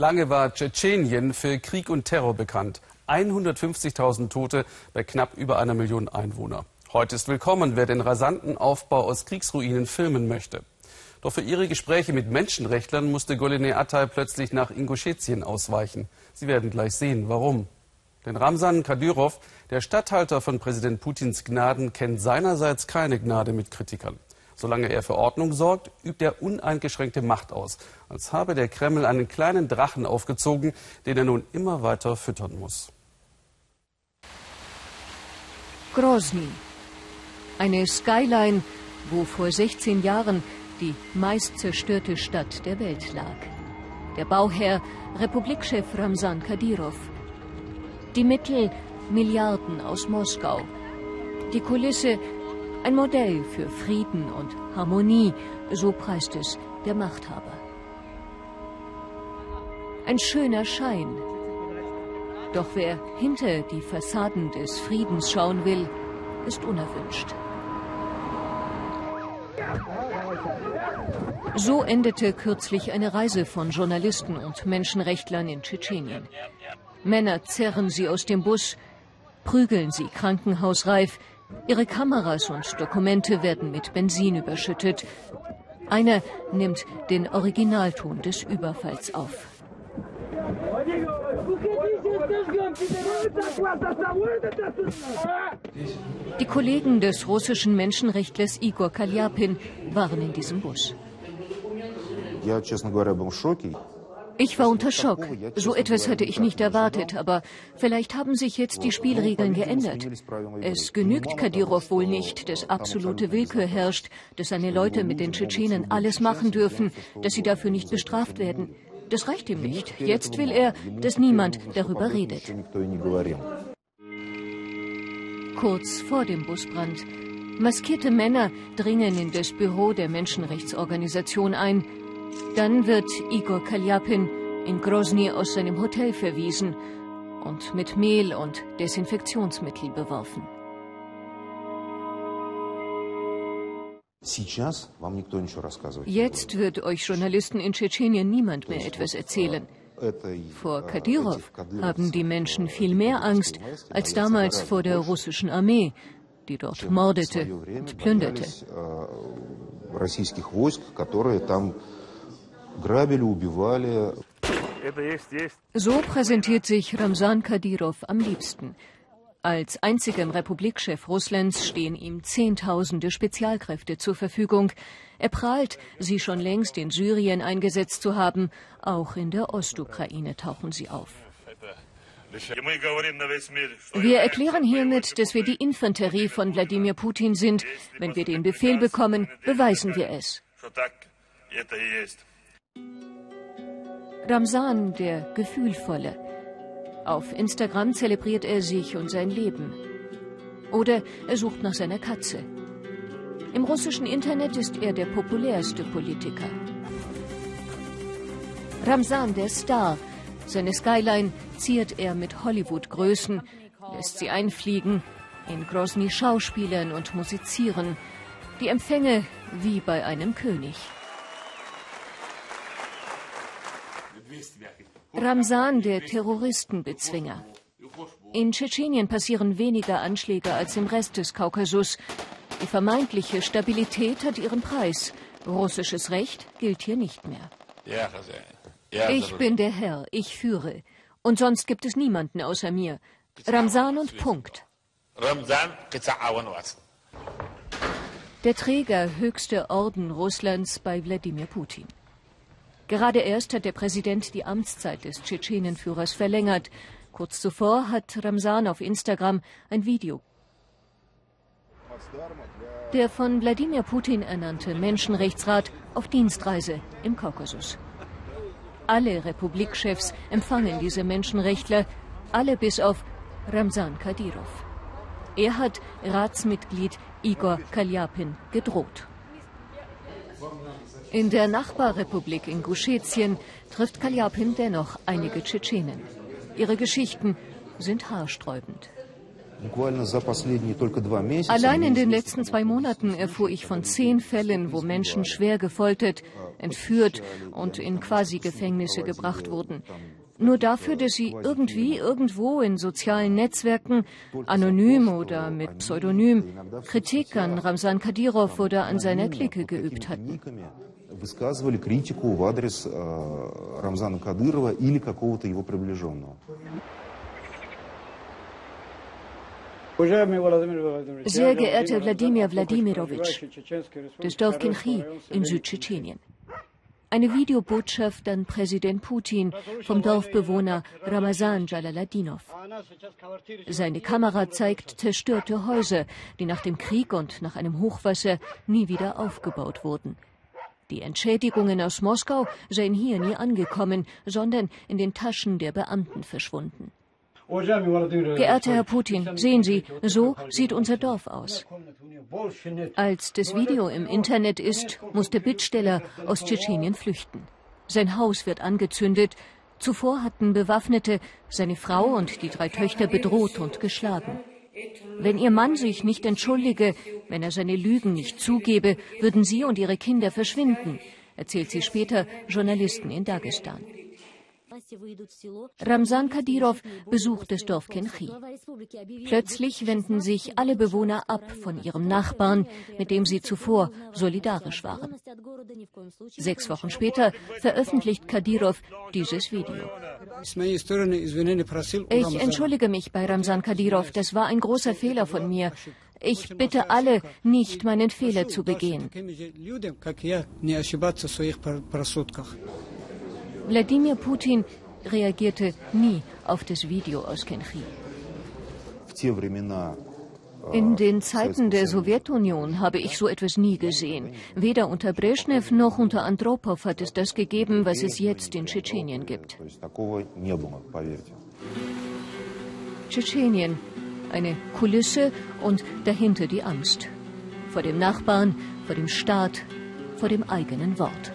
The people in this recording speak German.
Lange war Tschetschenien für Krieg und Terror bekannt. 150.000 Tote bei knapp über einer Million Einwohner. Heute ist willkommen, wer den rasanten Aufbau aus Kriegsruinen filmen möchte. Doch für ihre Gespräche mit Menschenrechtlern musste Goline Atay plötzlich nach Ingushetien ausweichen. Sie werden gleich sehen, warum. Denn Ramsan Kadyrov, der Statthalter von Präsident Putins Gnaden, kennt seinerseits keine Gnade mit Kritikern. Solange er für Ordnung sorgt, übt er uneingeschränkte Macht aus, als habe der Kreml einen kleinen Drachen aufgezogen, den er nun immer weiter füttern muss. Grozny. Eine Skyline, wo vor 16 Jahren die meist zerstörte Stadt der Welt lag. Der Bauherr, Republikchef Ramsan Kadyrov. Die Mittel, Milliarden aus Moskau. Die Kulisse, ein Modell für Frieden und Harmonie, so preist es der Machthaber. Ein schöner Schein. Doch wer hinter die Fassaden des Friedens schauen will, ist unerwünscht. So endete kürzlich eine Reise von Journalisten und Menschenrechtlern in Tschetschenien. Männer zerren sie aus dem Bus, prügeln sie krankenhausreif, ihre Kameras und Dokumente werden mit Benzin überschüttet. Einer nimmt den Originalton des Überfalls auf. Die Kollegen des russischen Menschenrechtlers Igor Kalyapin waren in diesem Bus. Ich war unter Schock. So etwas hatte ich nicht erwartet, aber vielleicht haben sich jetzt die Spielregeln geändert. Es genügt Kadyrov wohl nicht, dass absolute Willkür herrscht, dass seine Leute mit den Tschetschenen alles machen dürfen, dass sie dafür nicht bestraft werden. Das reicht ihm nicht. Jetzt will er, dass niemand darüber redet. Kurz vor dem Busbrand. Maskierte Männer dringen in das Büro der Menschenrechtsorganisation ein. Dann wird Igor Kalyapin in Grozny aus seinem Hotel verwiesen und mit Mehl und Desinfektionsmittel beworfen. Jetzt wird euch Journalisten in Tschetschenien niemand mehr etwas erzählen. Vor Kadyrov haben die Menschen viel mehr Angst als damals vor der russischen Armee, die dort mordete und plünderte. So präsentiert sich Ramsan Kadyrov am liebsten. Als einzigem Republikchef Russlands stehen ihm Zehntausende Spezialkräfte zur Verfügung. Er prahlt, sie schon längst in Syrien eingesetzt zu haben. Auch in der Ostukraine tauchen sie auf. Wir erklären hiermit, dass wir die Infanterie von Wladimir Putin sind. Wenn wir den Befehl bekommen, beweisen wir es. Ramsan, der Gefühlvolle. Auf Instagram zelebriert er sich und sein Leben. Oder er sucht nach seiner Katze. Im russischen Internet ist er der populärste Politiker. Ramsan, der Star. Seine Skyline ziert er mit Hollywood-Größen, lässt sie einfliegen, in Grozny schauspielern und musizieren. Die Empfänge wie bei einem König. Ramsan, der Terroristenbezwinger. In Tschetschenien passieren weniger Anschläge als im Rest des Kaukasus. Die vermeintliche Stabilität hat ihren Preis. Russisches Recht gilt hier nicht mehr. Ich bin der Herr, ich führe. Und sonst gibt es niemanden außer mir. Ramsan und Punkt. Der Träger höchste Orden Russlands bei Wladimir Putin. Gerade erst hat der Präsident die Amtszeit des Tschetschenenführers verlängert. Kurz zuvor hat Ramsan auf Instagram ein Video. Der von Wladimir Putin ernannte Menschenrechtsrat auf Dienstreise im Kaukasus. Alle Republikchefs empfangen diese Menschenrechtler, alle bis auf Ramsan Kadyrov. Er hat Ratsmitglied Igor Kalyapin gedroht. In der Nachbarrepublik Ingushetien trifft Kalyapin dennoch einige Tschetschenen. Ihre Geschichten sind haarsträubend. Allein in den letzten zwei Monaten erfuhr ich von zehn Fällen, wo Menschen schwer gefoltert, entführt und in Quasi-Gefängnisse gebracht wurden. Nur dafür, dass sie irgendwie irgendwo in sozialen Netzwerken, anonym oder mit Pseudonym, Kritik an Ramsan Kadyrov oder an seiner Clique geübt hatten высказывали критику в адрес э, Рамзана Кадырова или какого-то его приближенного. Sehr geehrter Wladimir Wladimirovich, das Dorf Kinchi in Südtschetschenien. Eine Videobotschaft an Präsident Putin vom Dorfbewohner Ramazan Jalaladinov. Seine Kamera zeigt zerstörte Häuser, die nach dem Krieg und nach einem Hochwasser nie wieder aufgebaut wurden. Die Entschädigungen aus Moskau seien hier nie angekommen, sondern in den Taschen der Beamten verschwunden. Geehrter Herr Putin, sehen Sie, so sieht unser Dorf aus. Als das Video im Internet ist, muss der Bittsteller aus Tschetschenien flüchten. Sein Haus wird angezündet. Zuvor hatten Bewaffnete seine Frau und die drei Töchter bedroht und geschlagen. Wenn ihr Mann sich nicht entschuldige, wenn er seine Lügen nicht zugebe, würden sie und ihre Kinder verschwinden, erzählt sie später Journalisten in Dagestan. Ramsan Kadyrov besucht das Dorf Kenchi. Plötzlich wenden sich alle Bewohner ab von ihrem Nachbarn, mit dem sie zuvor solidarisch waren. Sechs Wochen später veröffentlicht Kadyrov dieses Video. Ich entschuldige mich bei Ramsan Kadyrov, das war ein großer Fehler von mir. Ich bitte alle, nicht meinen Fehler zu begehen. Wladimir Putin reagierte nie auf das Video aus Kenchi. In den Zeiten der Sowjetunion habe ich so etwas nie gesehen. Weder unter Brezhnev noch unter Andropov hat es das gegeben, was es jetzt in Tschetschenien gibt. Tschetschenien, eine Kulisse und dahinter die Angst. Vor dem Nachbarn, vor dem Staat, vor dem eigenen Wort.